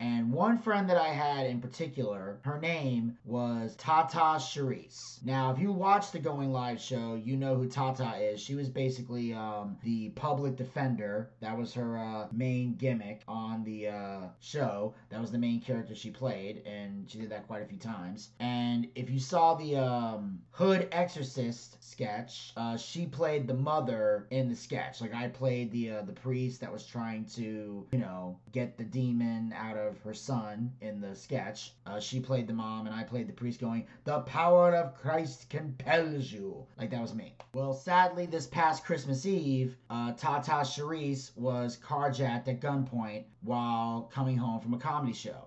And one friend that I had in particular, her name was Tata Charisse. Now, if you watch the Going Live show, you know who Tata is. She was basically um, the public defender. That was her uh, main gimmick on the uh, show. That was the main character she played, and she did that quite a few times. And if you saw the um, Hood Exorcist sketch, uh, she played the mother in the sketch. Like I played the uh, the priest that was trying to, you know, get the demon out of her son in the sketch. Uh, she played the mom, and I played the priest, going, "The power of Christ compels you." Like that was me. Well, sadly, this past Christmas Eve, uh, Tata Charisse was carjacked at gunpoint while coming home from a comedy show.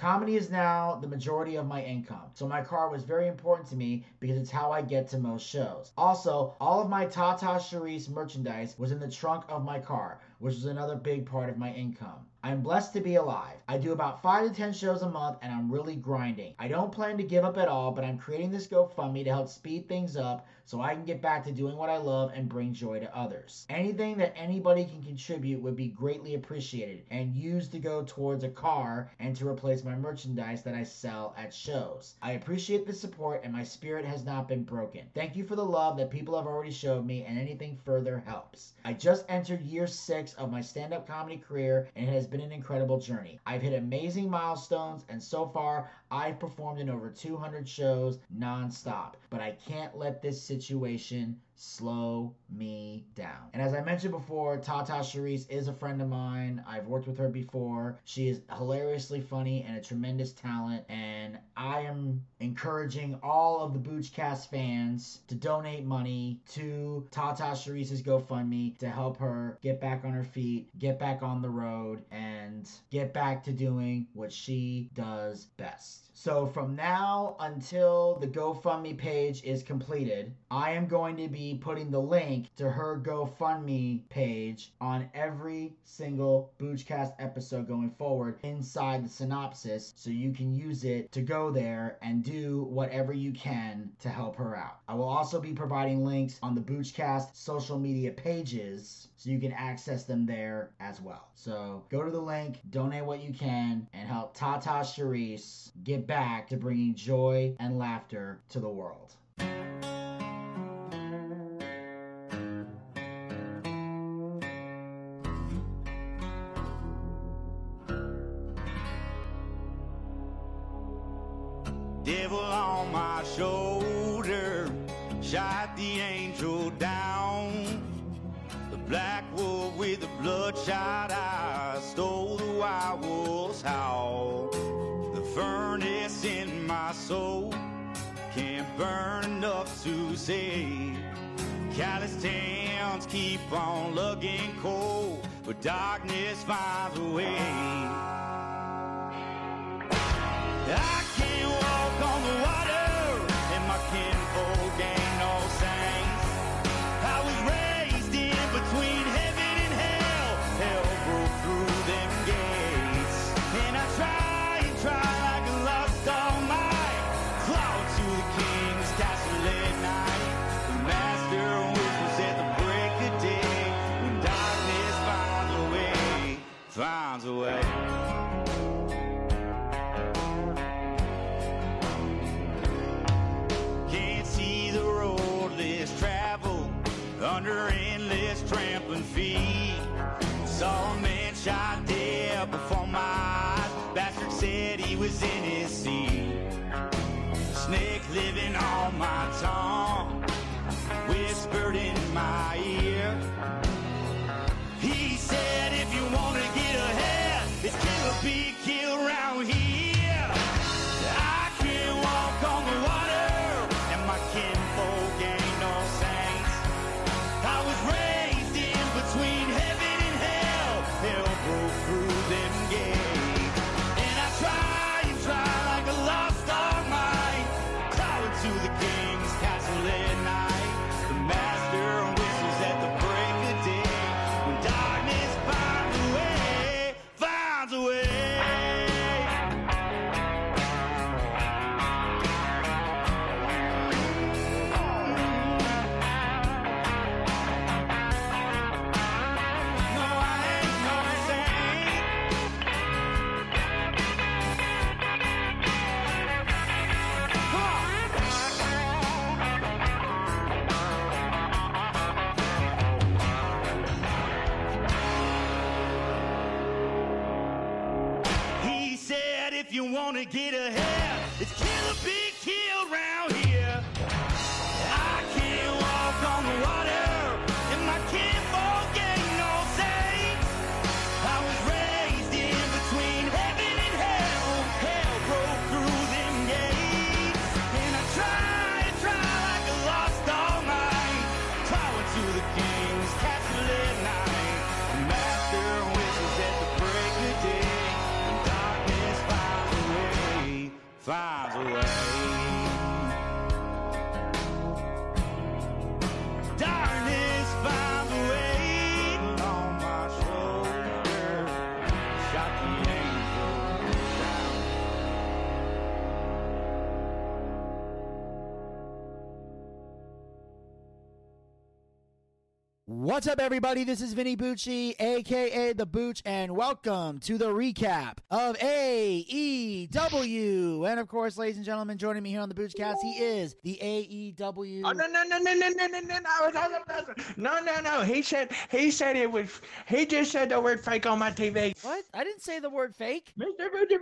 Comedy is now the majority of my income, so my car was very important to me because it's how I get to most shows. Also, all of my Tata Charisse merchandise was in the trunk of my car, which was another big part of my income. I'm blessed to be alive. I do about 5 to 10 shows a month and I'm really grinding. I don't plan to give up at all, but I'm creating this GoFundMe to help speed things up so I can get back to doing what I love and bring joy to others. Anything that anybody can contribute would be greatly appreciated and used to go towards a car and to replace my merchandise that I sell at shows. I appreciate the support and my spirit has not been broken. Thank you for the love that people have already showed me and anything further helps. I just entered year 6 of my stand-up comedy career and it has been an incredible journey. I've hit amazing milestones, and so far, I've performed in over 200 shows nonstop. But I can't let this situation slow me down. And as I mentioned before, Tata Charisse is a friend of mine. I've worked with her before. She is hilariously funny and a tremendous talent. And I am encouraging all of the Boochcast fans to donate money to Tata Charisse's GoFundMe to help her get back on her feet, get back on the road, and get back to doing what she does best. So from now until the GoFundMe page is completed, I am going to be putting the link to her GoFundMe page on every single Boochcast episode going forward inside the synopsis so you can use it to go there and do whatever you can to help her out. I will also be providing links on the Boochcast social media pages so you can access them there as well. So go to the link, donate what you can, and help Tata Charisse get back to bringing joy and laughter to the world. On looking cold, but darkness finds a way. Get ahead, What's up, everybody? This is Vinny Bucci, aka The Booch, and welcome to the recap of AEW. And of course, ladies and gentlemen, joining me here on the Boochcast, he is the AEW. Oh no no no no no no no no no no no no he said he said it was he just said the word fake on my TV. What? I didn't say the word fake. Mr. Booty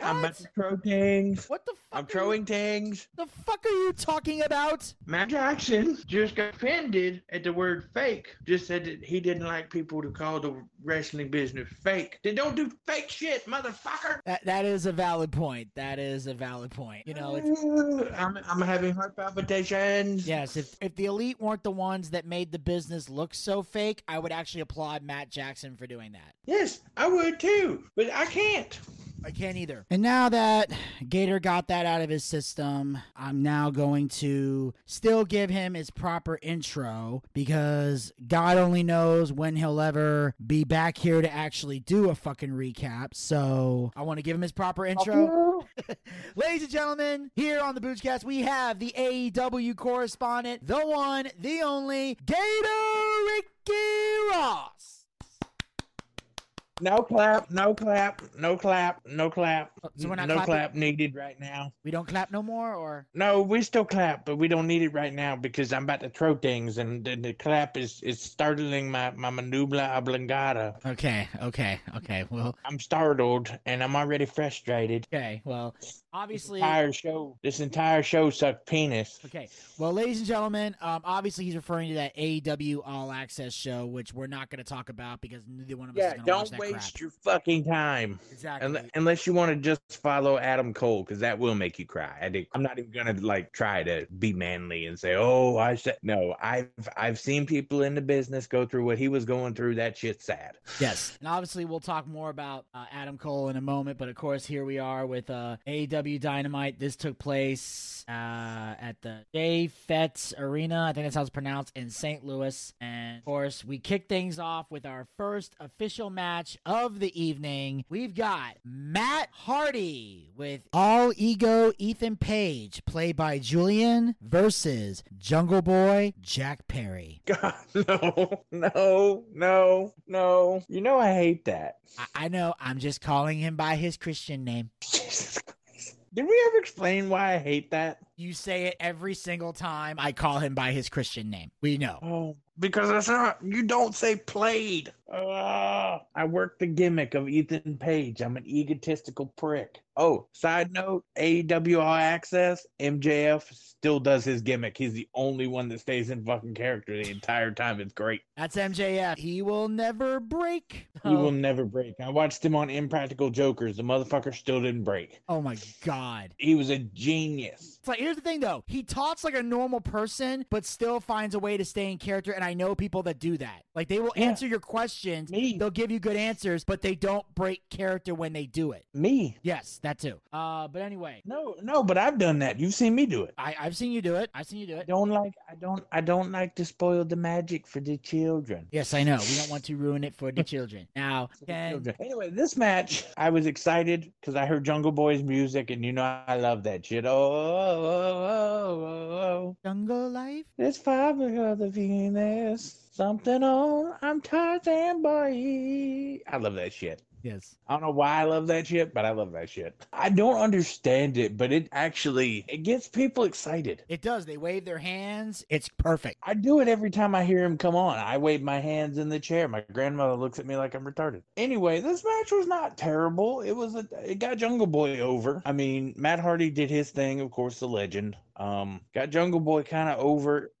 I'm about to throw things. What the fuck? I'm throwing you, things. The fuck are you talking about? Matt Jackson just got offended at the word fake. Just said that he didn't like people to call the wrestling business fake. They don't do fake shit, motherfucker. That that is a valid point. That is a valid point. You know, it's uh, I'm I'm having heart palpitations. Yes, if if the elite weren't the ones that made the business look so fake, I would actually applaud Matt Jackson for doing that. Yes, I would too, but I can't. I can't either. And now that Gator got that out of his system, I'm now going to still give him his proper intro because God only knows when he'll ever be back here to actually do a fucking recap. So I want to give him his proper intro. Ladies and gentlemen, here on the Boochcast, we have the AEW correspondent, the one, the only, Gator Ricky Ross. No clap, no clap, no clap, no clap. So we're not no clapping? clap needed right now. We don't clap no more, or No, we still clap, but we don't need it right now because I'm about to throw things, and the, the clap is is startling my my manubla oblongata. okay, okay, okay. Well, I'm startled, and I'm already frustrated. okay. Well, This obviously, entire show, this entire show sucked penis. okay. Well, ladies and gentlemen, um, obviously he's referring to that AEW All Access show, which we're not going to talk about because neither one of us Yeah, is going to watch don't that waste crap. your fucking time. Exactly. Unle- Unless you want to just follow Adam Cole, because that will make you cry. I think I'm not even gonna like try to be manly and say, "Oh, I said no." I've I've seen people in the business go through what he was going through. That shit's sad. Yes, and obviously we'll talk more about uh, Adam Cole in a moment. But of course, here we are with uh, AEW Dynamite. This took place uh, at the Jay Fetz Arena. I think that's how it's pronounced in St. Louis. And of course, we kick things off with our first official match of the evening. We've got Matt Hardy with All Ego Ethan Page, played by Julian, versus Jungle Boy Jack Perry. God, no, no, no, no. You know I hate that. I, I know. I'm just calling him by his Christian name. Jesus Christ. Did we ever explain why I hate that? You say it every single time I call him by his Christian name. We know. Oh, because that's not you don't say played. Ah, I work the gimmick of Ethan Page. I'm an egotistical prick. Oh, side note, AEW All Access, MJF still does his gimmick. He's the only one that stays in fucking character the entire time. It's great. That's MJF. He will never break. He Oh, will never break. I watched him on Impractical Jokers. The motherfucker still didn't break. oh my god. He was a genius. It's like here's the thing though. He talks like a normal person, but still finds a way to stay in character. And I know people that do that. Like they will Yeah. answer your questions. Me. They'll give you good answers, but they don't break character when they do it. Me. Yes, that too. Uh, but anyway, No, no, but I've done that. You've seen me do it. I, I've seen you do it. I've seen you do it. don't like I don't I don't like to spoil the magic for the children. Yes, I know. We don't want to ruin it for the children. Now, For can children. Anyway, this match, I was excited because I heard Jungle Boy's music, and you know I love that shit. Oh, oh, oh, oh, oh, oh. Jungle Life? It's five of the Venus. Something on. I'm Tarzan boy. I love that shit. Yes. I don't know why I love that shit, but I love that shit. I don't understand it, but it actually it gets people excited. It does. They wave their hands. It's perfect. I do it every time I hear him come on. I wave my hands in the chair. My grandmother looks at me like I'm retarded. Anyway, this match was not terrible. It was a it got Jungle Boy over. I mean, Matt Hardy did his thing, of course, the legend. Um, got Jungle Boy kind of over.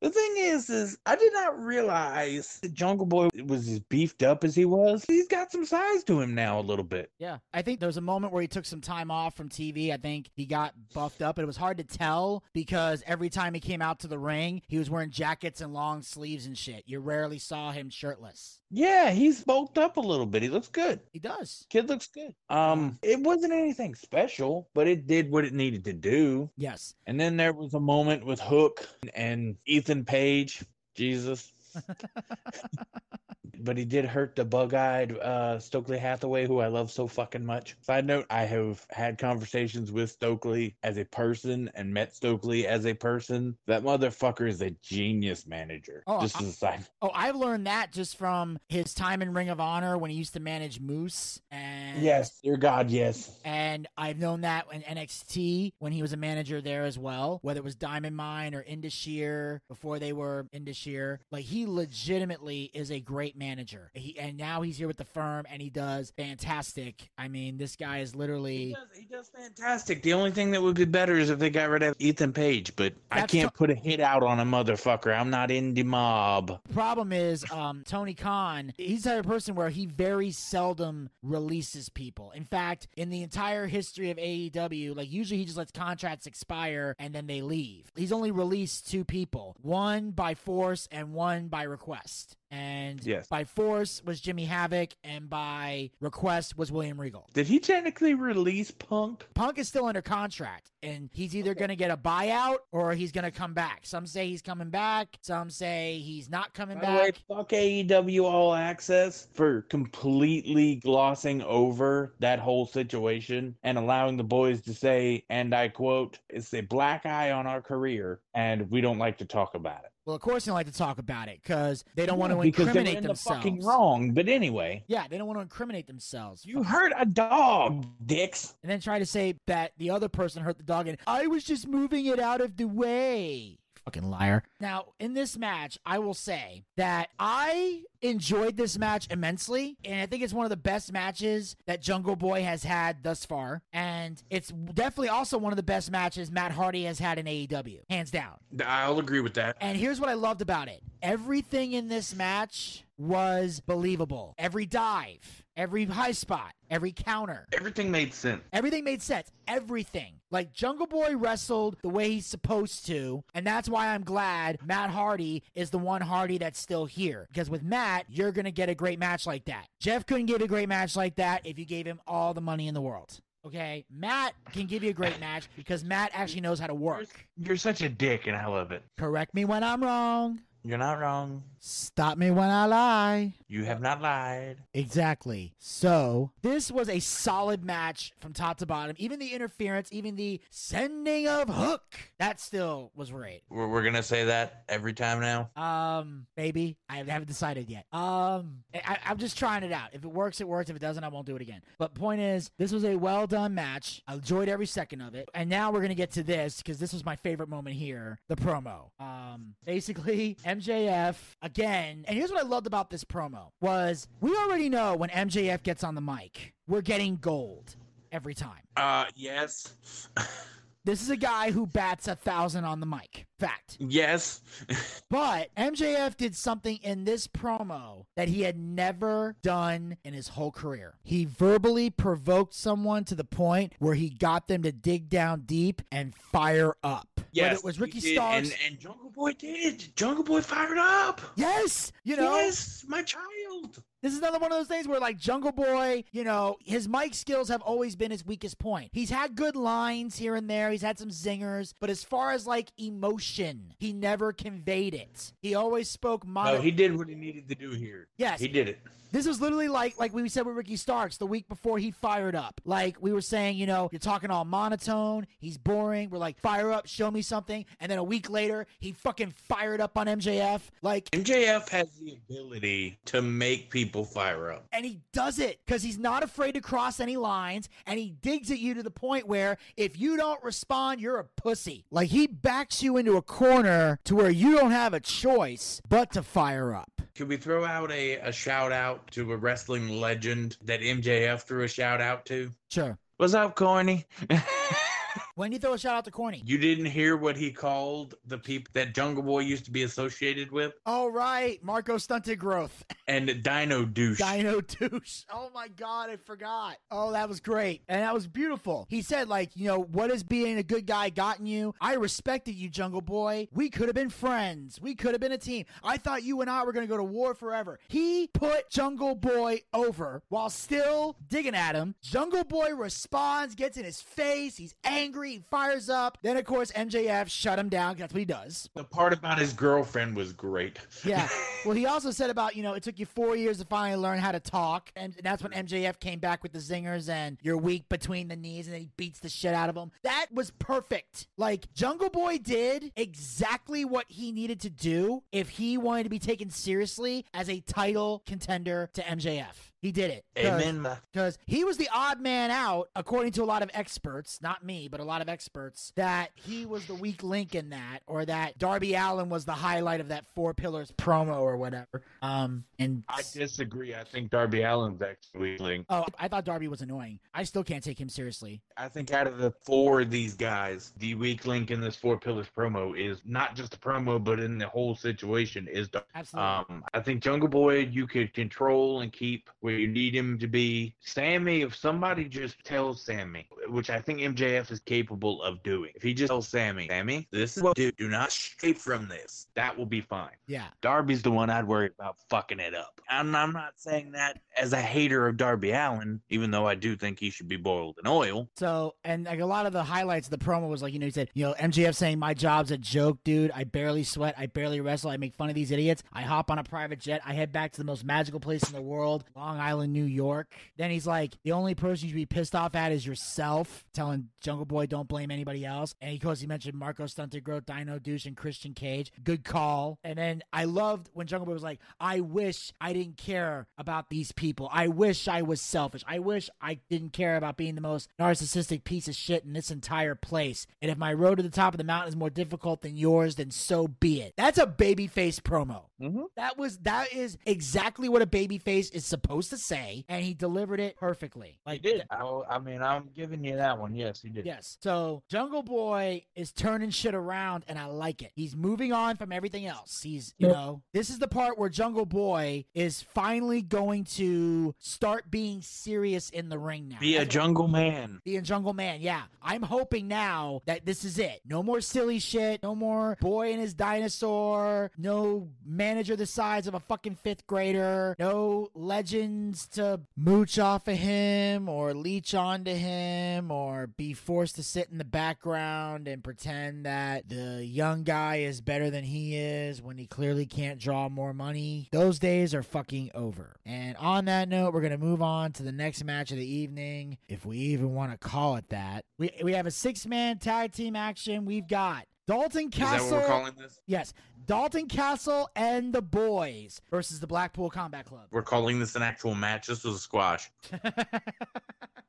The thing is, is I did not realize that Jungle Boy was as beefed up as he was. He's got some size to him now a little bit. Yeah. I think there was a moment where he took some time off from TV. I think he got buffed up. And it was hard to tell because every time he came out to the ring, he was wearing jackets and long sleeves and shit. You rarely saw him shirtless. Yeah, he's bulked up a little bit. He looks good. He does. Kid looks good. Um, it wasn't anything special, but it did what it needed to do. Yes. And then there was a moment with Hook and Ethan Page. Jesus. but he did hurt the bug-eyed uh, Stokely Hathaway, who I love so fucking much. Side note: I have had conversations with Stokely as a person and met Stokely as a person. That motherfucker is a genius manager. Oh, Just I- as a side. Oh, I've learned that just from his time in Ring of Honor when he used to manage Moose and Yes, dear God, yes. And I've known that in NXT when he was a manager there as well, whether it was Diamond Mine or Indus Sher before they were Indus Sher. Like he legitimately is a great manager. He and now he's here with the firm and he does fantastic. I mean, this guy is He literally does, he does fantastic. The only thing that would be better is if they got rid of Ethan Page, but I can't to- put a hit out on a motherfucker. I'm not in the mob. problem is um, Tony Khan. He's the type of person where he very seldom releases people. In fact, in the entire history of AEW, like usually he just lets contracts expire and then they leave. He's only released two people, one by force and one by request. And Yes. by force was Jimmy Havoc, and by request was William Regal. Did he technically release Punk? Punk is still under contract, and he's either going to get a buyout or he's going to come back. Some say he's coming back. Some say he's not coming By the way, back. fuck AEW All Access for completely glossing over that whole situation and allowing the boys to say, and I quote, it's a black eye on our career, and we don't like to talk about it. Well, of course they like to talk about it because they don't want Yeah, to they were incriminate in the themselves. fucking wrong. But anyway, Yeah, they don't want to incriminate themselves. you hurt a dog, dicks. and then try to say that the other person hurt the dog and I was just moving it out of the way. Fucking liar. Now, in this match, I will say that I enjoyed this match immensely, and I think it's one of the best matches that Jungle Boy has had thus far. And it's definitely also one of the best matches Matt Hardy has had in AEW, hands down. I'll agree with that. And here's what I loved about it everything in this match was believable. Every dive, every high spot, every counter. Everything made sense. Everything made sense. Everything. Like Jungle Boy wrestled the way he's supposed to. And that's why I'm glad Matt Hardy is the one Hardy that's still here. Because with Matt, you're going to get a great match like that. Jeff couldn't give a great match like that if you gave him all the money in the world. Okay? Matt can give you a great match because Matt actually knows how to work. You're such a dick, and I love it. Correct me when I'm wrong. You're not wrong. Stop me when I lie. You have not lied. Exactly. So, this was a solid match from top to bottom. Even the interference, even the sending of Hook, that still was great. We're, we're gonna say that every time now. Um, maybe. I haven't decided yet. Um, I, I'm just trying it out. If it works, it works. If it doesn't, I won't do it again. But point is, this was a well done match. I enjoyed every second of it. And now we're gonna get to this because this was my favorite moment here: the promo. Um, basically, MJF again, and here's what I loved about this promo was we already know when MJF gets on the mic, we're getting gold every time. Uh, yes. This is a guy who bats a thousand on the mic. Fact. yes. But MJF did something in this promo that he had never done in his whole career. He verbally provoked someone to the point where he got them to dig down deep and fire up. yes. Whether it was Ricky Starks. And, and Jungle Boy did. Jungle Boy fired up. yes, you know, Yes, my child. This is another one of those things where, like, Jungle Boy, you know, his mic skills have always been his weakest point. He's had good lines here and there, he's had some zingers, but as far as, like, emotion, he never conveyed it. He always spoke mono. No, he did what he needed to do here. Yes. He did it. This was literally like like we said with Ricky Starks the week before he fired up. Like we were saying, you know, you're talking all monotone. He's boring. We're like, fire up, show me something. And then a week later, he fucking fired up on MJF. Like, MJF has the ability to make people fire up. and he does it because he's not afraid to cross any lines, and he digs at you to the point where if you don't respond, you're a pussy. Like he backs you into a corner to where you don't have a choice but to fire up. Can we throw out a, a shout out to a wrestling legend that MJF threw a shout out to? Sure. What's up, Corny? When do you throw a shout out to Corny? you didn't hear what he called the people that Jungle Boy used to be associated with? All right, Marko stunted growth. And Dino Douche. Dino douche. Oh my god, I forgot. Oh, that was great. And that was beautiful. He said, like, you know, what has being a good guy gotten you? I respected you, Jungle Boy. We could have been friends. We could have been a team. I thought you and I were gonna go to war forever. He put Jungle Boy over while still digging at him. Jungle Boy responds, gets in his face, he's angry, he fires up. Then of course MJF shut him down. that's what he does. the part about his girlfriend was great. Yeah. Well, he also said about, you know, it took you four years to finally learn how to talk. And that's when MJF came back with the zingers and you're weak between the knees and then he beats the shit out of him. That was perfect. Like, Jungle Boy did exactly what he needed to do if he wanted to be taken seriously as a title contender to MJF. He did it. 'Cause- Amen. because he was the odd man out, according to a lot of experts, not me, but a lot of experts, that he was the weak link in that, or that Darby Allin was the highlight of that four pillars promo or whatever. Um, and I disagree. I think Darby Allin's actually weakling. oh, I thought Darby was annoying. I still can't take him seriously. I think out of the four of these guys, the weak link in this four pillars promo is not just the promo, but in the whole situation is Dar- Absolutely. Um, I think Jungle Boy you could control and keep where you need him to be. Sammy, if somebody just tells Sammy, which I think MJF is capable of doing, if he just tells Sammy, Sammy, this is what do. Do not stray from this. That will be fine. yeah. Darby's the one I'd worry about fucking it up. And I'm not saying that as a hater of Darby Allin, even though I do think he should be boiled in oil. So, and like a lot of the highlights of the promo was like, you know, he said, you know, MJF saying, My job's a joke, dude. I barely sweat. I barely wrestle. I make fun of these idiots. I hop on a private jet. I head back to the most magical place in the world, Long Island, New York. Then he's like, The only person you should be pissed off at is yourself, telling Jungle Boy, Don't blame anybody else. And he course, he mentioned Marko Stunted Growth, Dino Douche, and Christian Cage. Good call. And then I loved when Jungle Boy was like, I wish I didn't care about these people. I wish I was selfish. I wish I didn't care about being the most narcissistic piece of shit in this entire place. And if my road to the top of the mountain is more difficult than yours, then so be it. That's a babyface promo. Mm-hmm. That was that is exactly what a baby face is supposed to say, and he delivered it perfectly. He did. I, I mean, I'm giving you that one. Yes, he did. Yes. So Jungle Boy is turning shit around and I like it. He's moving on from everything else. He's, you know, this is the part where Jungle Boy is finally going to start being serious in the ring now. Be a That's what- jungle man. being Jungle Man, yeah. I'm hoping now that this is it. No more silly shit. No more boy and his dinosaur. No manager the size of a fucking fifth grader. No legends to mooch off of him or leech onto him or be forced to sit in the background and pretend that the young guy is better than he is when he clearly can't draw more money. Those days are fucking over. And on that note, we're going to move on to the next match of the evening, if we even want to call it that. We, we have a six man tag team action. We've got Dalton Is that Castle. what we're calling this? Yes. Dalton Castle and the boys versus the Blackpool Combat Club. We're calling this an actual match. This was a squash.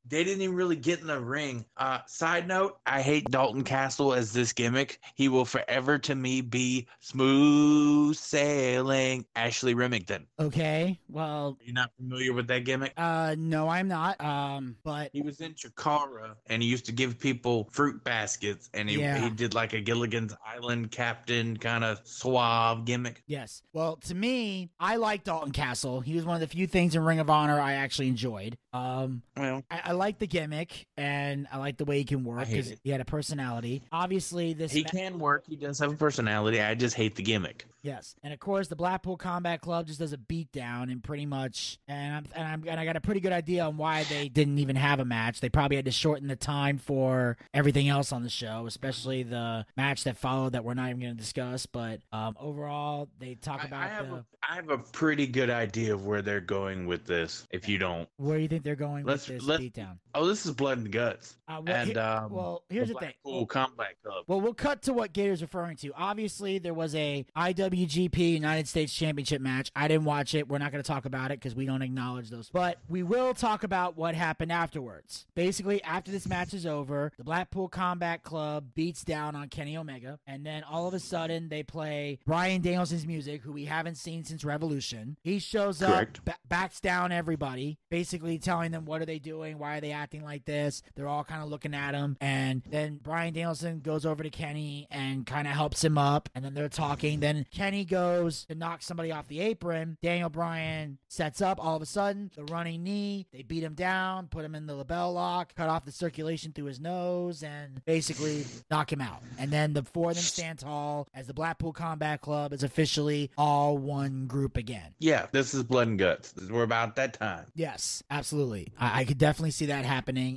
they didn't even really get in the ring. Uh, side note, I hate Dalton Castle as this gimmick. He will forever to me be smooth sailing Ashley Remington. Okay, well, You're not familiar with that gimmick? uh, no, I'm not. Um, but He was in Chikara and he used to give people fruit baskets and he, Yeah. he did like a Gilligan's Island captain kind of suave gimmick. Yes. Well, to me, I like Dalton Castle. He was one of the few things in Ring of Honor I actually enjoyed. Um, Well, I, I like the gimmick and I like the way he can work because he had a personality. Obviously, this he ma- can work. He does have a personality. I just hate the gimmick. Yes, and of course the Blackpool Combat Club just does a beatdown and pretty much, and I'm and I'm and I got a pretty good idea on why they didn't even have a match. They probably had to shorten the time for everything else on the show, especially the match that followed that we're not even going to discuss. But um, overall, they talk I, about I have the. a, I have a pretty good idea of where they're going with this. If you don't, where do you think they're going Let's- with this let's- beatdown? Oh, this is blood and guts. Uh, well, and here- um, well, here's the thing. Blackpool Combat Club. Well, we'll cut to what Gator's referring to. Obviously, there was a IWGP United States Championship match. I didn't watch it. We're not going to talk about it because we don't acknowledge those. But we will talk about what happened afterwards. Basically, after this match is over, the Blackpool Combat Club beats down on Kenny Omega, and then all of a sudden they play Bryan Danielson's music, who we haven't seen since Revolution. He shows up, Correct. ba- backs down everybody, basically telling them what are they doing, why are they acting like this. They're all kind of looking at him, and then Bryan Danielson goes over to Kenny and kind of helps him up, and then they're talking. Then Kenny goes to knock somebody off the apron. Daniel Bryan sets up. All of a sudden, the running knee. They beat him down, put him in the LeBell Lock, cut off the circulation through his nose, and basically knock him out. And then the four of them stand tall as the Blackpool Combat Club is officially all one group again. Yeah, this is blood and guts. We're about that time. Yes, absolutely. I, I could definitely see that happening.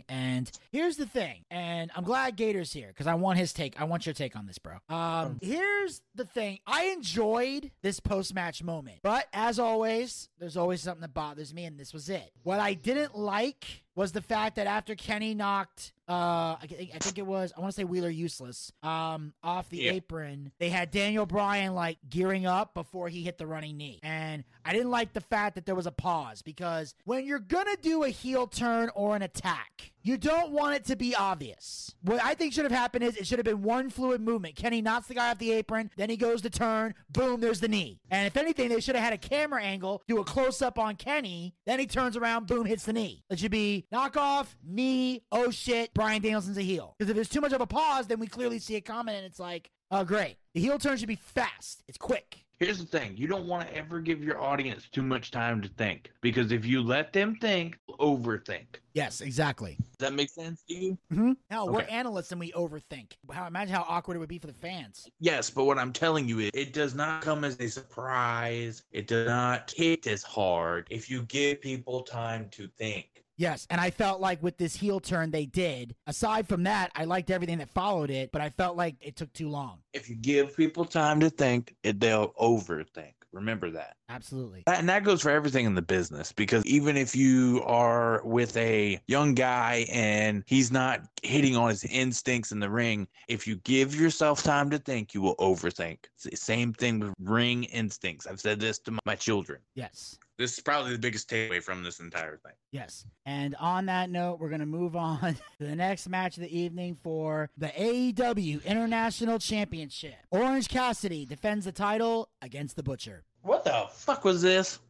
And here's the thing, and I'm glad Gator's here because I want his take. I want your take on this, bro. Um, here's the thing. I enjoyed this post match moment, but as always, there's always something that bothers me, and this was it. What I didn't like was the fact that after Kenny knocked uh I think, I think it was I want to say Wheeler useless um off the Yeah. apron they had Daniel Bryan like gearing up before he hit the running knee and I didn't like the fact that there was a pause because when you're gonna do a heel turn or an attack you don't want it to be obvious. What I think should have happened is it should have been one fluid movement. Kenny knocks the guy off the apron, then he goes to turn, boom, there's the knee. And if anything, they should have had a camera angle, do a close up on Kenny, then he turns around, boom, hits the knee. It should be knock off, knee, oh shit, Bryan Danielson's a heel. Because if there's too much of a pause, then we clearly see a comment and it's like, oh, great. The heel turn should be fast, it's quick. Here's the thing you don't want to ever give your audience too much time to think because if you let them think, overthink. Yes, exactly. Does that make sense to you? Mm-hmm. No, we're analysts and we overthink. How imagine how awkward it would be for the fans. Yes, but what I'm telling you is it does not come as a surprise. It does not hit as hard if you give people time to think. Yes, and I felt like with this heel turn they did. Aside from that, I liked everything that followed it, but I felt like it took too long. If you give people time to think, it, they'll overthink. Remember that. Absolutely. And that goes for everything in the business because even if you are with a young guy and he's not hitting on his instincts in the ring, if you give yourself time to think, you will overthink. Same thing with ring instincts. I've said this to my children. Yes. This is probably the biggest takeaway from this entire thing. Yes. And on that note, we're going to move on to the next match of the evening for the AEW International Championship. Orange Cassidy defends the title against the Butcher. What the fuck was this?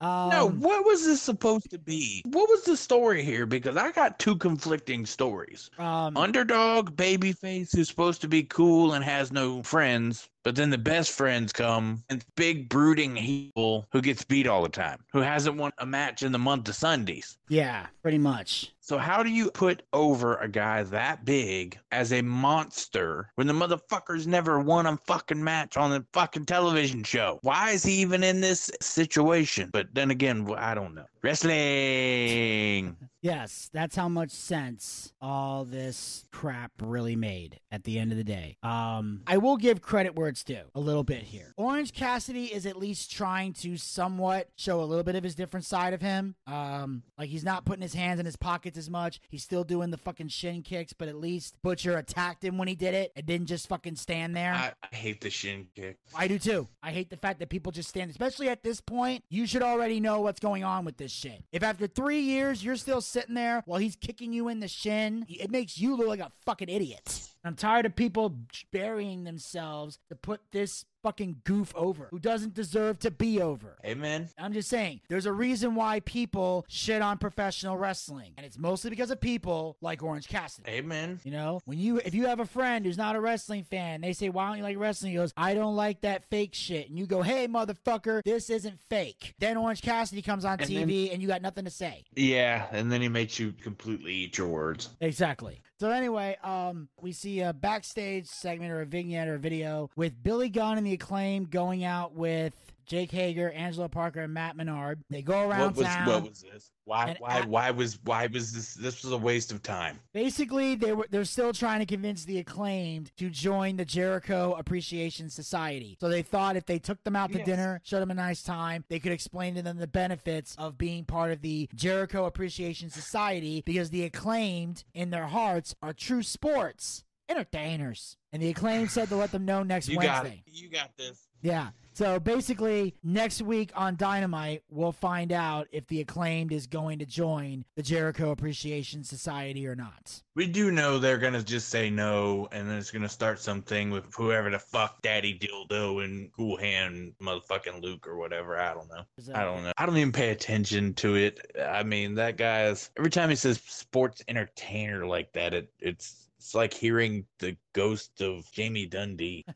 Um, no, what was this supposed to be? What was the story here? Because I got two conflicting stories. Um, underdog babyface who's supposed to be cool and has no friends, but then the best friends come and big brooding heel who gets beat all the time, who hasn't won a match in the month of Sundays. yeah, pretty much. So how do you put over a guy that big as a monster when the motherfucker's never won a fucking match on the fucking television show? Why is he even in this situation? But then again, I don't know. Wrestling. Yes, that's how much sense all this crap really made at the end of the day. Um, I will give credit where it's due a little bit here. Orange Cassidy is at least trying to somewhat show a little bit of his different side of him. Um, like he's not putting his hands in his pockets as much. He's still doing the fucking shin kicks, but at least Butcher attacked him when he did it. It didn't just fucking stand there. I, I hate the shin kick. I do too. I hate the fact that people just stand, especially at this point. You should already know what's going on with this shit. If after three years you're still sitting there while he's kicking you in the shin, it makes you look like a fucking idiot. I'm tired of people burying themselves to put this fucking goof over who doesn't deserve to be over. Amen. I'm just saying, there's a reason why people shit on professional wrestling, and it's mostly because of people like Orange Cassidy. Amen. You know, when you if you have a friend who's not a wrestling fan, they say, "Why don't you like wrestling?" He goes, "I don't like that fake shit." And you go, "Hey, motherfucker, this isn't fake." Then Orange Cassidy comes on And TV, and you got nothing to say. Yeah, and then he makes you completely eat your words. Exactly. So anyway, um, we see a backstage segment or a vignette or a video with Billy Gunn and the Acclaim going out with Jake Hager, Angelo Parker, and Matt Menard. They go around What was town. what was this? Why why I- why was why was this this was a waste of time. Basically, they were they're still trying to convince the acclaimed to join the Jericho Appreciation Society. So they thought if they took them out to Yes. dinner, showed them a nice time, they could explain to them the benefits of being part of the Jericho Appreciation Society because the acclaimed in their hearts are true sports entertainers. And the acclaimed said to let them know next You Wednesday. got it. You got this. Yeah. So basically, next week on Dynamite, we'll find out if the acclaimed is going to join the Jericho Appreciation Society or not. We do know they're gonna just say no, and then it's gonna start something with whoever the fuck Daddy Dildo and Cool Hand motherfucking Luke or whatever. I don't know. I don't know. I don't even pay attention to it. I mean, that guy's every time he says sports entertainer like that, it it's it's like hearing the ghost of Jamie Dundee.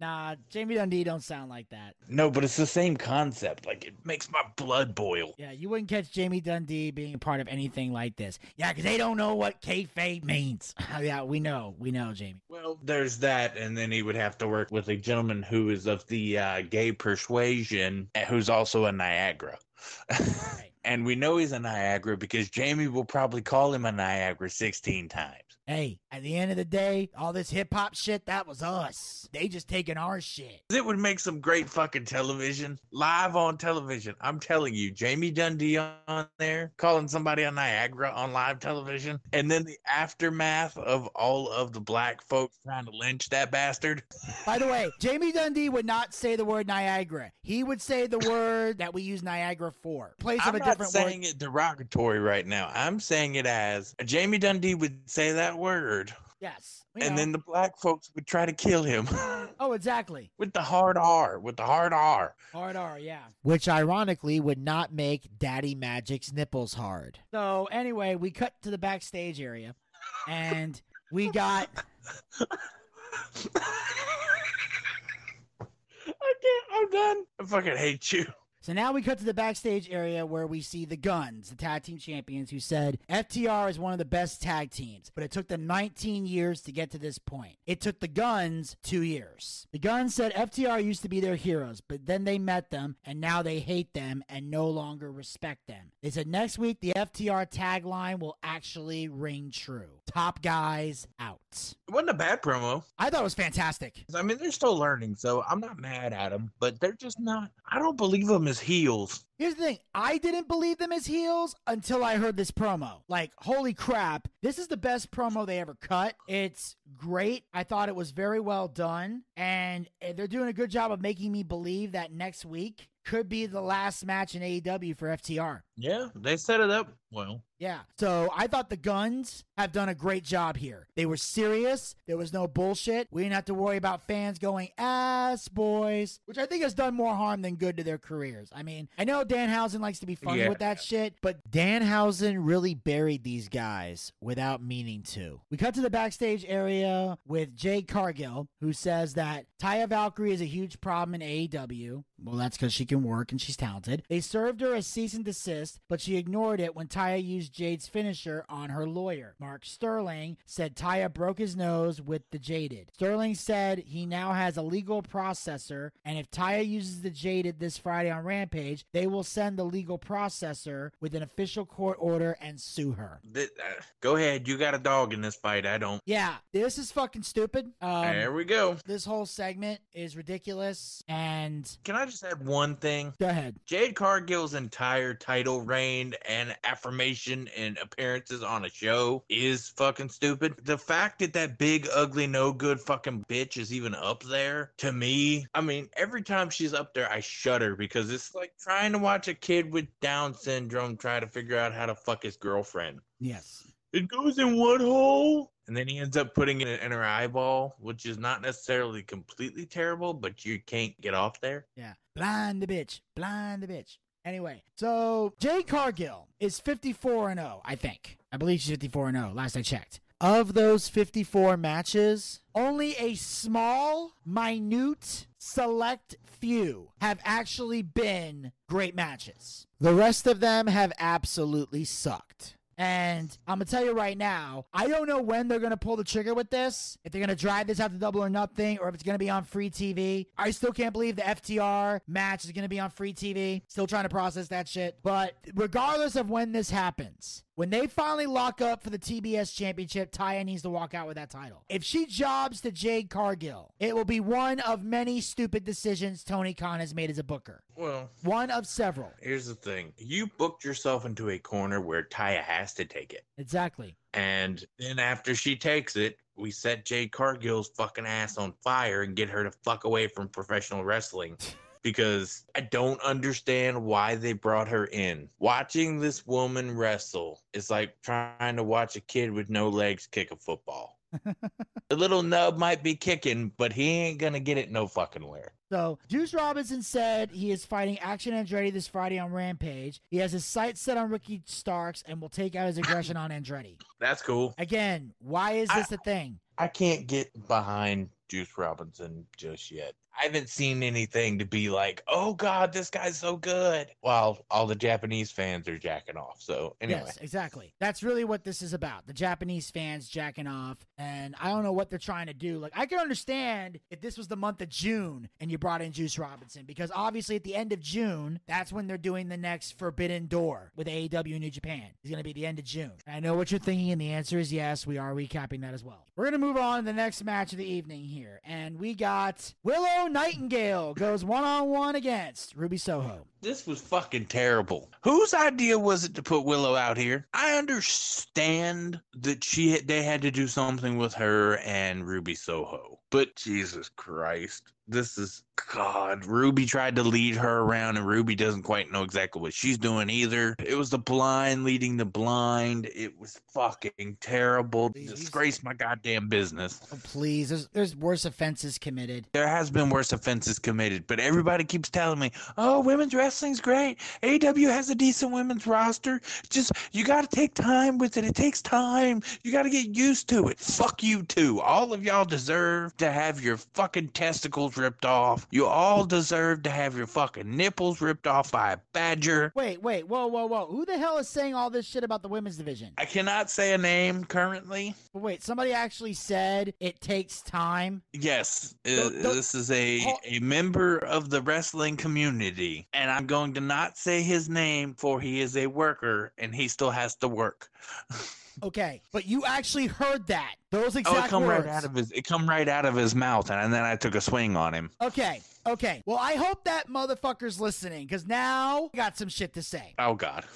nah, Jamie Dundee don't sound like that. No, but it's the same concept. Like it makes my blood boil. Yeah, you wouldn't catch Jamie Dundee being a part of anything like this. Yeah, because they don't know what kayfabe means. yeah, we know, we know, Jamie. Well, there's that, and then he would have to work with a gentleman who is of the uh, gay persuasion, who's also a Niagara. and we know he's a Niagara because Jamie will probably call him a Niagara 16 times. Hey, at the end of the day, all this hip hop shit, that was us. They just taking our shit. It would make some great fucking television, live on television. I'm telling you, Jamie Dundee on there calling somebody a Niagara on live television, and then the aftermath of all of the black folks trying to lynch that bastard. By the way, Jamie Dundee would not say the word Niagara. He would say the word that we use Niagara for. Place of I'm a not different saying word. it derogatory right now. I'm saying it as Jamie Dundee would say that word, Yes. and know. then the black folks would try to kill him Oh, exactly. with the hard R, with the hard R. Hard R, yeah. Which ironically would not make Daddy Magic's nipples hard. So anyway, we cut to the backstage area and we got I can't. I'm done. I fucking hate you. So now we cut to the backstage area where we see the Gunns, the tag team champions, who said FTR is one of the best tag teams, but it took them 19 years to get to this point. It took the Gunns two years. The Gunns said FTR used to be their heroes, but then they met them and now they hate them and no longer respect them. They said next week the FTR tagline will actually ring true. Top guys out. It wasn't a bad promo. I thought it was fantastic. I mean, they're still learning, so I'm not mad at them, but they're just not. I don't believe them as heels. Here's the thing I didn't believe them as heels until I heard this promo. Like, holy crap, this is the best promo they ever cut. It's great. I thought it was very well done. And they're doing a good job of making me believe that next week could be the last match in AEW for FTR. Yeah, they set it up well. Yeah. So I thought the Gunns have done a great job here. They were serious. There was no bullshit. We didn't have to worry about fans going, ass boys, which I think has done more harm than good to their careers. I mean, I know Danhausen likes to be funny Yeah. with that shit, but Danhausen really buried these guys without meaning to. We cut to the backstage area with Jade Cargill, who says that Taya Valkyrie is a huge problem in AEW. Well, that's because she can work and she's talented. They served her a cease and desist, but she ignored it when Taya used Jade's finisher on her lawyer. Mark Sterling said Taya broke his nose with the Jaded. Sterling said he now has a legal processor, and if Taya uses the Jaded this Friday on Rampage, they will send the legal processor with an official court order and sue her. Th- uh, go ahead, you got a dog in this fight. I don't. Yeah, this is fucking stupid. Um, there we go. this whole segment is ridiculous, and Can I just add one thing? go ahead. Jade Cargill's entire title reign and information and appearances on a show is fucking stupid. The fact that that big, ugly, no good fucking bitch is even up there to me, I mean, every time she's up there, I shudder because it's like trying to watch a kid with Down syndrome try to figure out how to fuck his girlfriend. Yes. It goes in one hole. And then he ends up putting it in her eyeball, which is not necessarily completely terrible, but you can't get off there. Yeah. Blind the bitch. Blind the bitch. Anyway, so Jade Cargill is 54 and 0, I think. I believe she's 54 and 0, last I checked. Of those 54 matches, only a small, minute, select few have actually been great matches. The rest of them have absolutely sucked. And I'm gonna tell you right now, I don't know when they're gonna pull the trigger with this. If they're gonna drive this out to double or nothing, or if it's gonna be on free TV. I still can't believe the FTR match is gonna be on free TV. Still trying to process that shit. But regardless of when this happens, when they finally lock up for the TBS championship, Taya needs to walk out with that title. If she jobs to Jade Cargill, it will be one of many stupid decisions Tony Khan has made as a booker. Well, One of several. here's the thing you booked yourself into a corner where Taya has to take it. Exactly. And then after she takes it, we set Jade Cargill's fucking ass on fire and get her to fuck away from professional wrestling. Because I don't understand why they brought her in. Watching this woman wrestle is like trying to watch a kid with no legs kick a football. the little nub might be kicking, but he ain't gonna get it no fucking where. So, Juice Robinson said he is fighting Action Andretti this Friday on Rampage. He has his sights set on Ricky Starks and will take out his aggression on Andretti. That's cool. Again, why is this a thing? I can't get behind Juice Robinson just yet. I haven't seen anything to be like, oh God, this guy's so good. While all the Japanese fans are jacking off. So anyway, Yes, exactly. That's really what this is about. The Japanese fans jacking off, and I don't know what they're trying to do. Like, I can understand if this was the month of June and you brought in Juice Robinson, because obviously at the end of June, that's when they're doing the next Forbidden Door with AEW New Japan. It's going to be the end of June. I know what you're thinking, and the answer is yes. We are recapping that as well. We're going to move on to the next match of the evening here, and we got Willow Nightingale goes one on one against Ruby Soho. this was fucking terrible. Whose idea was it to put Willow out here? I understand that she they had to do something with her and Ruby Soho, but Jesus Christ, this is God. Ruby tried to lead her around, and Ruby doesn't quite know exactly what she's doing either. It was the blind leading the blind. It was fucking terrible. Please. Disgraced my goddamn business. Oh, please, there's, there's worse offenses committed. There has been worse offenses committed, but everybody keeps telling me, "Oh, women's wrestling's great. AW has a decent women's roster. Just you got to take time with it. It takes time. You got to get used to it." Fuck you too. All of y'all deserve to have your fucking testicles ripped off. You all deserve to have your fucking nipples ripped off by a badger. Wait, wait, whoa, whoa, whoa. Who the hell is saying all this shit about the women's division? I cannot say a name currently. But wait, somebody actually said it takes time. Yes, uh, Don't- don't- this is a Hold- a member of the wrestling community, and I'm going to not say his name, for he is a worker and he still has to work. Okay, but you actually heard that. Those Oh, exact it come words. right out of his it come right out of his mouth, and then I took a swing on him. okay, okay. Well, I hope that motherfucker's listening, because now I got some shit to say. Oh God,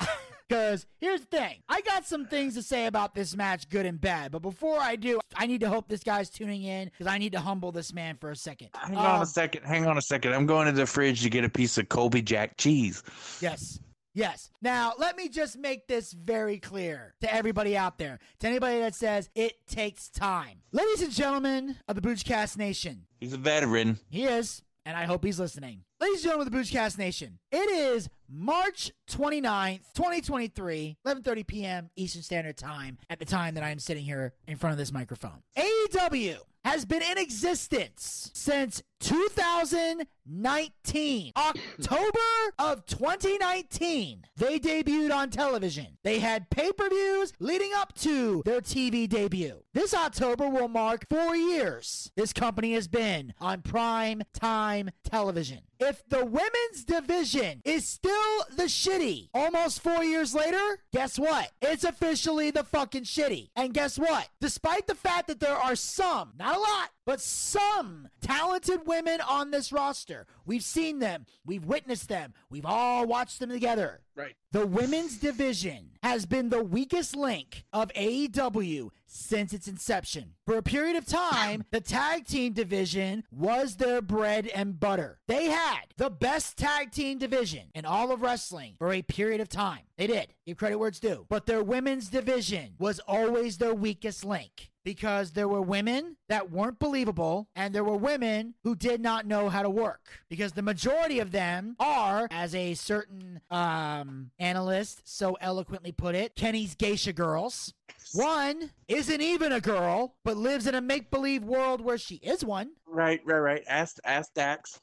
Because here's the thing I got some things to say about this match, good and bad. But before I do, I need to hope this guy's tuning in, because I need to humble this man for a second. hang on Um, a second, hang on a second. I'm going to the fridge to get a piece of Colby Jack cheese. Yes. Yes. Now, let me just make this very clear to everybody out there, to anybody that says it takes time. Ladies and gentlemen of the Boochcast Nation, He's a veteran. he is, and I hope he's listening. Ladies and gentlemen of the Boochcast Nation, it is March 29th, 2023, 11:30 p.m. Eastern Standard Time at the time that I am sitting here in front of this microphone. AEW has been in existence since 2019. October of 2019, they debuted on television. They had pay-per-views leading up to their TV debut. This October will mark 4 years this company has been on prime time television. If the women's division is still the shitty almost four years later, guess what? It's officially the fucking shitty. And guess what? Despite the fact that there are some, not a lot, but some talented women on this roster. We've seen them, we've witnessed them, we've all watched them together. Right. The women's division has been the weakest link of AEW since its inception. For a period of time, the tag team division was their bread and butter. They had the best tag team division in all of wrestling for a period of time. They did. Give credit where it's due. But their women's division was always their weakest link because there were women that weren't believable and there were women who did not know how to work because the majority of them are as a certain um, analyst so eloquently put it kenny's geisha girls one isn't even a girl but lives in a make-believe world where she is one Right, right, right. Ask ask Dax.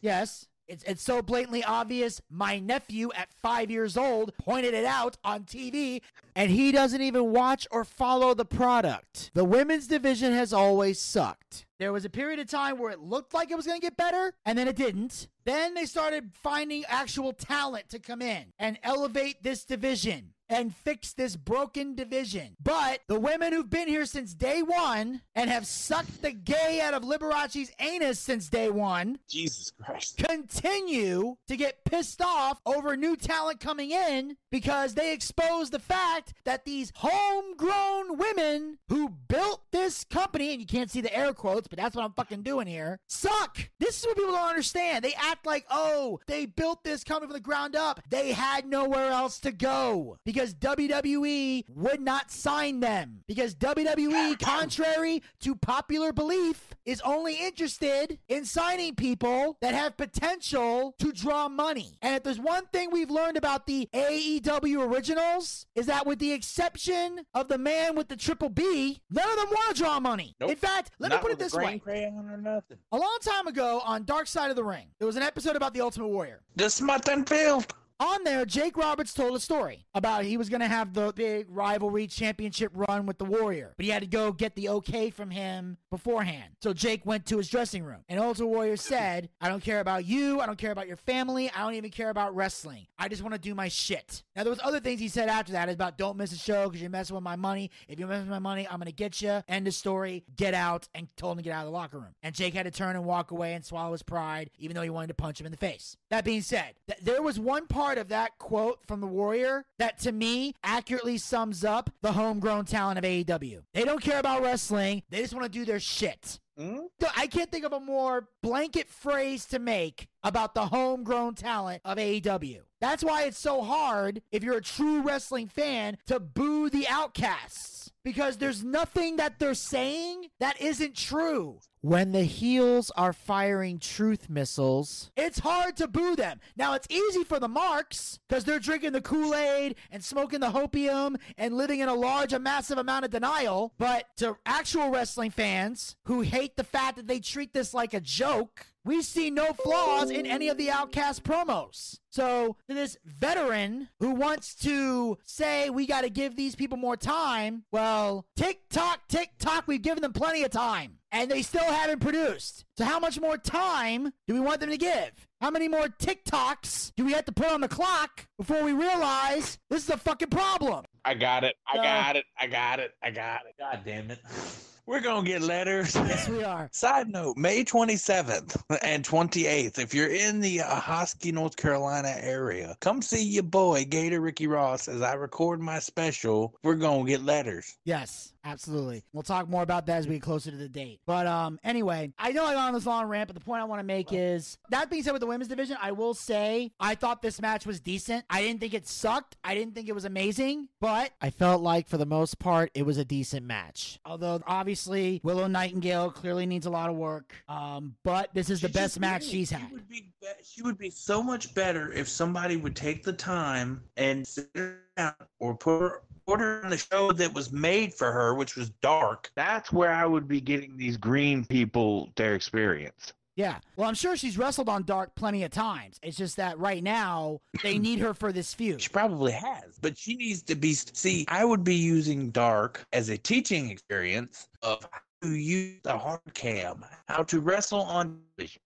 yes it's, it's so blatantly obvious. My nephew at five years old pointed it out on TV, and he doesn't even watch or follow the product. The women's division has always sucked. There was a period of time where it looked like it was going to get better, and then it didn't. Then they started finding actual talent to come in and elevate this division and fix this broken division. But the women who've been here since day one and have sucked the gay out of Liberace's anus since day one Jesus Christ. continue to get pissed off over new talent coming in because they expose the fact that these homegrown women who built this company, and you can't see the air quotes, but that's what I'm fucking doing here, suck. This is what people don't understand. They act like, oh, they built this company from the ground up. They had nowhere else to go because WWE would not sign them. Because WWE, contrary to popular belief, is only interested in signing people that have potential to draw money. And if there's one thing we've learned about the AEW originals, is that with the exception of the man with the triple B, none of them want to draw money. Nope. In fact, let me put it this way. crayon or nothing. A long time ago on Dark Side of the Ring, there was an episode about the Ultimate Warrior. The smut and filth. On there, Jake Roberts told a story about he was going to have the big rivalry championship run with the Warrior, but he had to go get the okay from him beforehand. So Jake went to his dressing room, and Ultimate Warrior said, I don't care about you, I don't care about your family, I don't even care about wrestling. I just want to do my shit. Now, there was other things he said after that about don't miss a show because you're messing with my money. If you mess with my money, I'm going to get you. End of story. Get out, and told him to get out of the locker room. And Jake had to turn and walk away and swallow his pride, even though he wanted to punch him in the face. That being said, th- there was one part of that quote from the Warrior that to me accurately sums up the homegrown talent of AEW. They don't care about wrestling, they just want to do their shit. Mm-hmm. So I can't think of a more blanket phrase to make about the homegrown talent of AEW. That's why it's so hard, if you're a true wrestling fan, to boo the outcasts. Because there's nothing that they're saying that isn't true. When the heels are firing truth missiles, it's hard to boo them. Now, it's easy for the marks because they're drinking the Kool Aid and smoking the hopium and living in a large, a massive amount of denial. But to actual wrestling fans who hate the fact that they treat this like a joke, we see no flaws in any of the Outcast promos. So, to this veteran who wants to say we got to give these people more time, well, tick tock, tick tock, we've given them plenty of time. And they still haven't produced. So, how much more time do we want them to give? How many more TikToks do we have to put on the clock before we realize this is a fucking problem? I got it. I No. got it. I got it. I got it. God damn it. We're gonna get letters. Yes, we are. Side note: May 27th and 28th. If you're in the uh, Hosky, North Carolina area, come see your boy Gator Ricky Ross as I record my special. We're gonna get letters. Yes, absolutely. We'll talk more about that as we get closer to the date. But um, anyway, I know I got on this long rant, but the point I want to make is that being said, with the women's division, I will say I thought this match was decent. I didn't think it sucked. I didn't think it was amazing, but I felt like for the most part it was a decent match. Although obviously Willow Nightingale clearly needs a lot of work. Um, but this is the She best match did. she's She had. would be, be- she would be so much better if somebody would take the time and sit her down or put her put her on the show that was made for her, which was dark. That's where I would be getting these green people their experience. Yeah. Well, I'm sure she's wrestled on Dark plenty of times. It's just that right now they need her for this feud. She probably has, but she needs to be. See, I would be using dark as a teaching experience of use the hard cam, how to wrestle on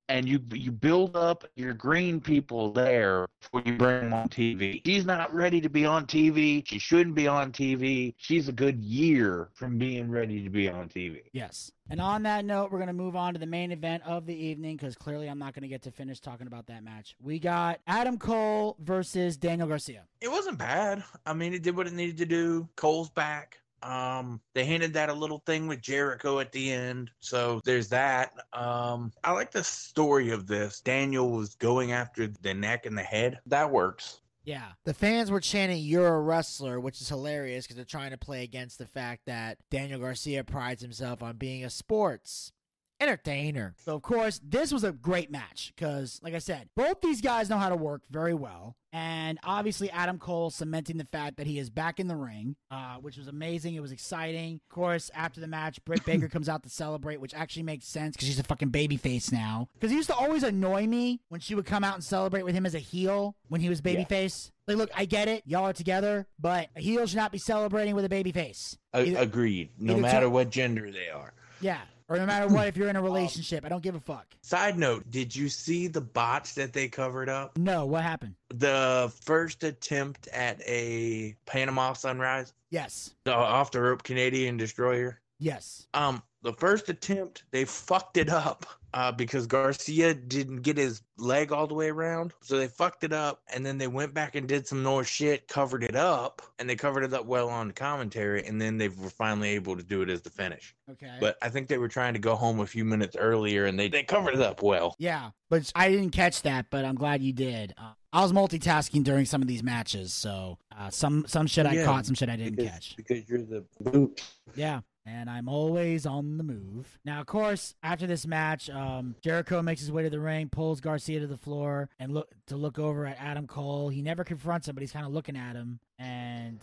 and you you build up your green people there before you bring them on TV. She's not ready to be on TV. She shouldn't be on TV. She's a good year from being ready to be on TV. Yes. And on that note, we're going to move on to the main event of the evening because clearly I'm not going to get to finish talking about that match. We got Adam Cole versus Daniel Garcia. It wasn't bad. I mean, it did what it needed to do. Cole's back. Um, they handed that a little thing with Jericho at the end. So there's that. Um, I like the story of this. Daniel was going after the neck and the head. That works. Yeah. The fans were chanting, You're a wrestler, which is hilarious because they're trying to play against the fact that Daniel Garcia prides himself on being a sports entertainer. So, of course, this was a great match because, like I said, both these guys know how to work very well. And obviously, Adam Cole cementing the fact that he is back in the ring, uh, which was amazing. It was exciting. Of course, after the match, Britt Baker comes out to celebrate, which actually makes sense because she's a fucking babyface now. Because he used to always annoy me when she would come out and celebrate with him as a heel when he was babyface. Like, look, I get it. Y'all are together, but a heel should not be celebrating with a babyface. A- agreed. No matter what gender they are. Yeah. Or no matter what, if you're in a relationship, I don't give a fuck. Side note, did you see the botch that they covered up? No, what happened? The first attempt at a Panama Sunrise, Yes. the off the rope Canadian destroyer. Yes. Um, the first attempt, they fucked it up uh, because Garcia didn't get his leg all the way around. So they fucked it up, and then they went back and did some more shit, covered it up, and they covered it up well on the commentary, and then they were finally able to do it as the finish. Okay. But I think they were trying to go home a few minutes earlier, and they, they covered it up well. Yeah, but I didn't catch that, but I'm glad you did. Uh, I was multitasking during some of these matches, so uh, some some shit I Yeah, caught, some shit I didn't because, catch. because you're the boot. Yeah. And I'm always on the move. Now, of course, after this match, um, Jericho makes his way to the ring, pulls Garcia to the floor, and look to look over at Adam Cole. He never confronts him, but he's kind of looking at him. And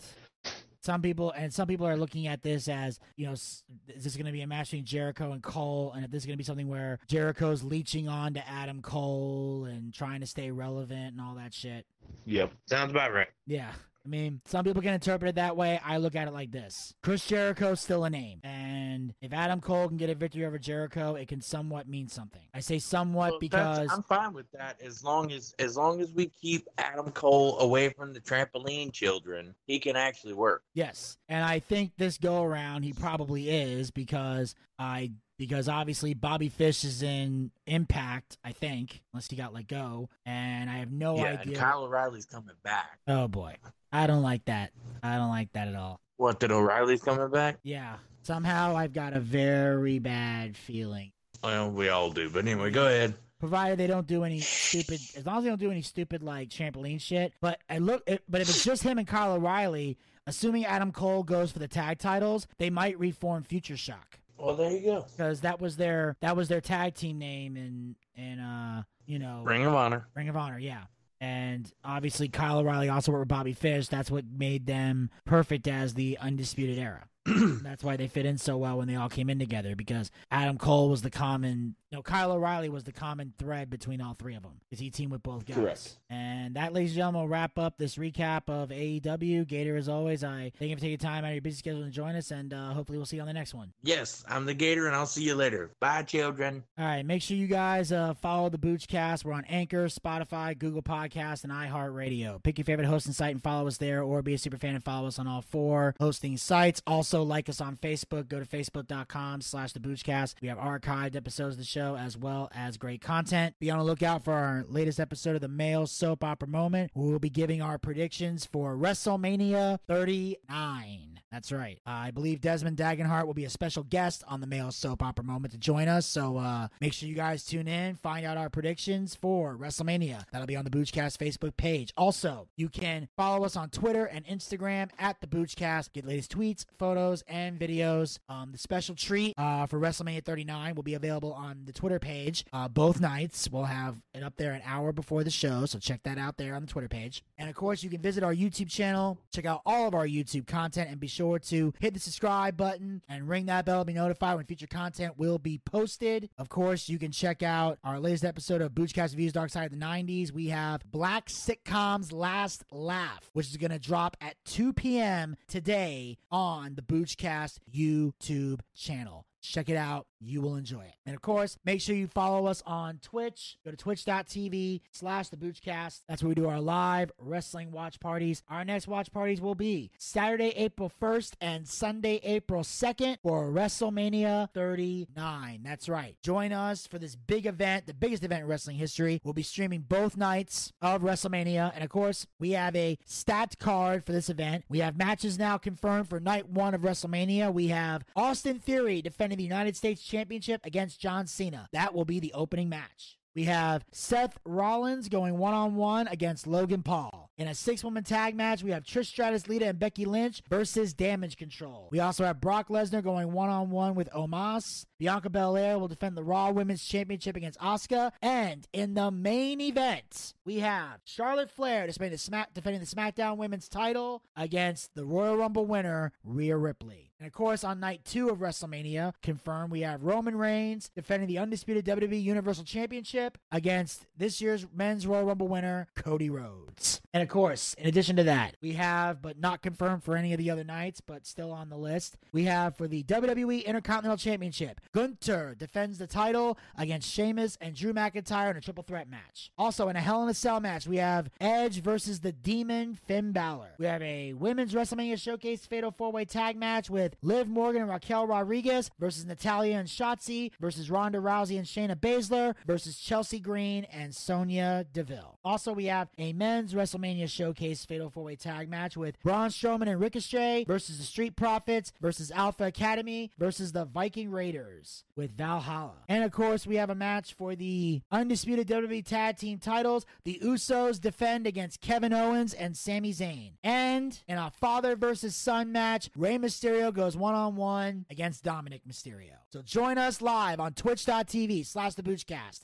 some people and some people are looking at this as you know s- is this going to be a match between jericho and cole and if this is going to be something where jericho's leeching on to adam cole and trying to stay relevant and all that shit Yep, sounds about right. yeah I mean, some people can interpret it that way. I look at it like this Chris Jericho's still a name. And if Adam Cole can get a victory over Jericho, it can somewhat mean something. I say somewhat Well, because. I'm fine with that as long as as long as we keep Adam Cole away from the trampoline children, he can actually work. Yes, and I think this go around he probably is because I because obviously Bobby Fish is in Impact. I think unless he got let go, and I have no yeah, and idea. Kyle O'Reilly's coming back. oh boy, I don't like that. I don't like that at all. What? That O'Reilly's coming back? Yeah, somehow I've got a very bad feeling. Well, we all do. But anyway, go ahead. Provided they don't do any stupid, as long as they don't do any stupid like trampoline shit. But I look, but if it's just him and Kyle O'Reilly, assuming Adam Cole goes for the tag titles, they might reform Future Shock. Well, there you go. because that was their that was their tag team name and and uh you know Ring of Honor. Ring of Honor, yeah. And obviously Kyle O'Reilly also worked with Bobby Fish. That's what made them perfect as the undisputed era. That's why they fit in so well when they all came in together because Adam Cole was the common, no, Kyle O'Reilly was the common thread between all three of them because he teamed with both guys. Correct. And that, ladies and gentlemen, will wrap up this recap of AEW. Gator, as always, I thank you for taking time out of your busy schedule to join us, and uh, hopefully we'll see you on the next one. Yes, I'm the Gator, and I'll see you later. Bye, children. All right, make sure you guys uh, follow the Boochcast. We're on Anchor, Spotify, Google Podcasts, and iHeartRadio. Pick your favorite hosting site and follow us there, or be a super fan and follow us on all four hosting sites. Also, like us on Facebook. Go to facebook.com slash the Boochcast. We have archived episodes of the show as well as great content. Be on the lookout for our latest episode of the Male Soap Opera Moment. We will be giving our predictions for WrestleMania 39. That's right. Uh, I believe Desmond Dagenhart will be a special guest on the Male Soap Opera Moment to join us. So uh, make sure you guys tune in, find out our predictions for WrestleMania. That'll be on the Boochcast Facebook page. Also, you can follow us on Twitter and Instagram at the Boochcast. Get latest tweets, photos, and videos. Um, the special treat uh, for WrestleMania 39 will be available on the Twitter page uh, both nights. We'll have it up there an hour before the show, so check that out there on the Twitter page. And of course, you can visit our YouTube channel, check out all of our YouTube content, and be sure to hit the subscribe button and ring that bell to be notified when future content will be posted. Of course, you can check out our latest episode of Boochcast Reviews Dark Side of the 90s. We have Black Sitcom's Last Laugh, which is going to drop at 2 p.m. today on the Boochcast YouTube channel. Check it out. You will enjoy it. And of course, make sure you follow us on Twitch. Go to twitch.tv slash the Boochcast. That's where we do our live wrestling watch parties. Our next watch parties will be Saturday, April 1st and Sunday, April 2nd for WrestleMania 39. That's right. Join us for this big event, the biggest event in wrestling history. We'll be streaming both nights of WrestleMania. And of course, we have a stacked card for this event. We have matches now confirmed for night one of WrestleMania. We have Austin Theory defending the United States Championship against John Cena. That will be the opening match. We have Seth Rollins going one on one against Logan Paul. In a six woman tag match, we have Trish Stratus, Lita, and Becky Lynch versus Damage Control. We also have Brock Lesnar going one on one with Omos. Bianca Belair will defend the Raw Women's Championship against Asuka. And in the main event, we have Charlotte Flair defending the, SmackDown Women's title against the Royal Rumble winner, Rhea Ripley. And of course, on night two of WrestleMania, confirmed we have Roman Reigns defending the undisputed WWE Universal Championship against this year's men's Royal Rumble winner, Cody Rhodes. And of course, in addition to that, we have, but not confirmed for any of the other nights, but still on the list, we have for the WWE Intercontinental Championship, Gunther defends the title against Sheamus and Drew McIntyre in a triple threat match. Also, in a Hell in a Cell match, we have Edge versus the Demon Finn Balor. We have a Women's WrestleMania Showcase Fatal Four Way Tag match with Liv Morgan and Raquel Rodriguez versus Natalya and Shotzi versus Ronda Rousey and Shayna Baszler versus Chelsea Green and Sonya Deville. Also, we have a men's WrestleMania Showcase Fatal Four Way Tag match with Braun Strowman and Ricochet versus the Street Profits versus Alpha Academy versus the Viking Raiders with Valhalla. And of course, we have a match for the undisputed WWE Tag Team titles. The Usos defend against Kevin Owens and Sami Zayn. And in a father versus son match, Rey Mysterio goes one on one against Dominic Mysterio. So join us live on twitch.tv slash the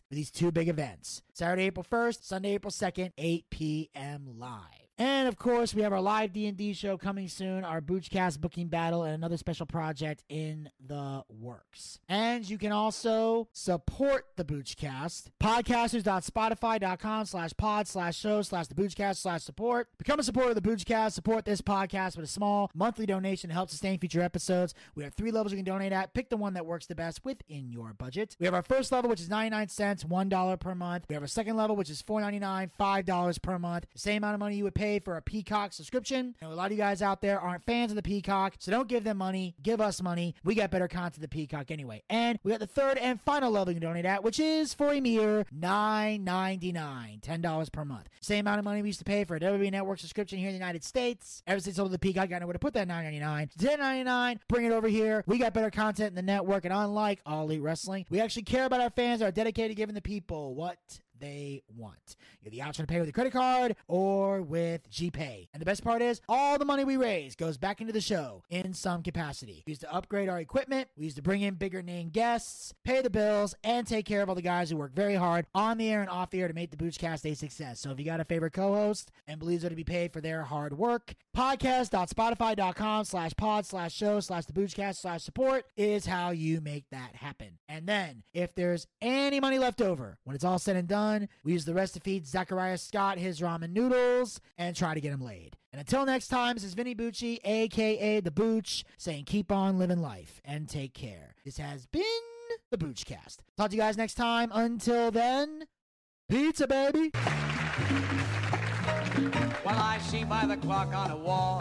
for these two big events. Saturday, April 1st, Sunday, April 2nd, 8 p.m. live. And of course, we have our live D&D show coming soon, our Boochcast booking battle, and another special project in the works. And you can also support the Boochcast. Podcasters.spotify.com slash pod slash show slash the Boochcast slash support. Become a supporter of the Boochcast. Support this podcast with a small monthly donation to help sustain future episodes. We have three levels you can donate at. Pick the one that works the best within your budget. We have our first level, which is 99 cents, $1 per month. We have our second level, which is $4.99, $5 per month. The same amount of money you would pay for a Peacock subscription. And a lot of you guys out there aren't fans of the Peacock, so don't give them money. Give us money. We got better content than the Peacock anyway. And we got the third and final level you can donate at, which is for a mere $9.99, $10 per month. Same amount of money we used to pay for a WWE Network subscription here in the United States. Ever since I sold the Peacock, I know where to put that $9.99. $10.99, bring it over here. We got better content in the network, and unlike All Elite Wrestling, we actually care about our fans, are dedicated to giving the people what they want. You have the option to pay with a credit card or with GPay. And the best part is, all the money we raise goes back into the show in some capacity. We used to upgrade our equipment, we used to bring in bigger name guests, pay the bills, and take care of all the guys who work very hard on the air and off the air to make the Boochcast a success. So if you got a favorite co-host and believes they're to be paid for their hard work, podcast.spotify.com slash pod slash show slash the Boochcast slash support is how you make that happen. And then, if there's any money left over, when it's all said and done, we use the rest to feed Zachariah Scott his ramen noodles and try to get him laid. And until next time, this is Vinny Bucci, aka The Booch, saying keep on living life and take care. This has been The Boochcast. Talk to you guys next time. Until then, pizza, baby! Well, I see by the clock on a wall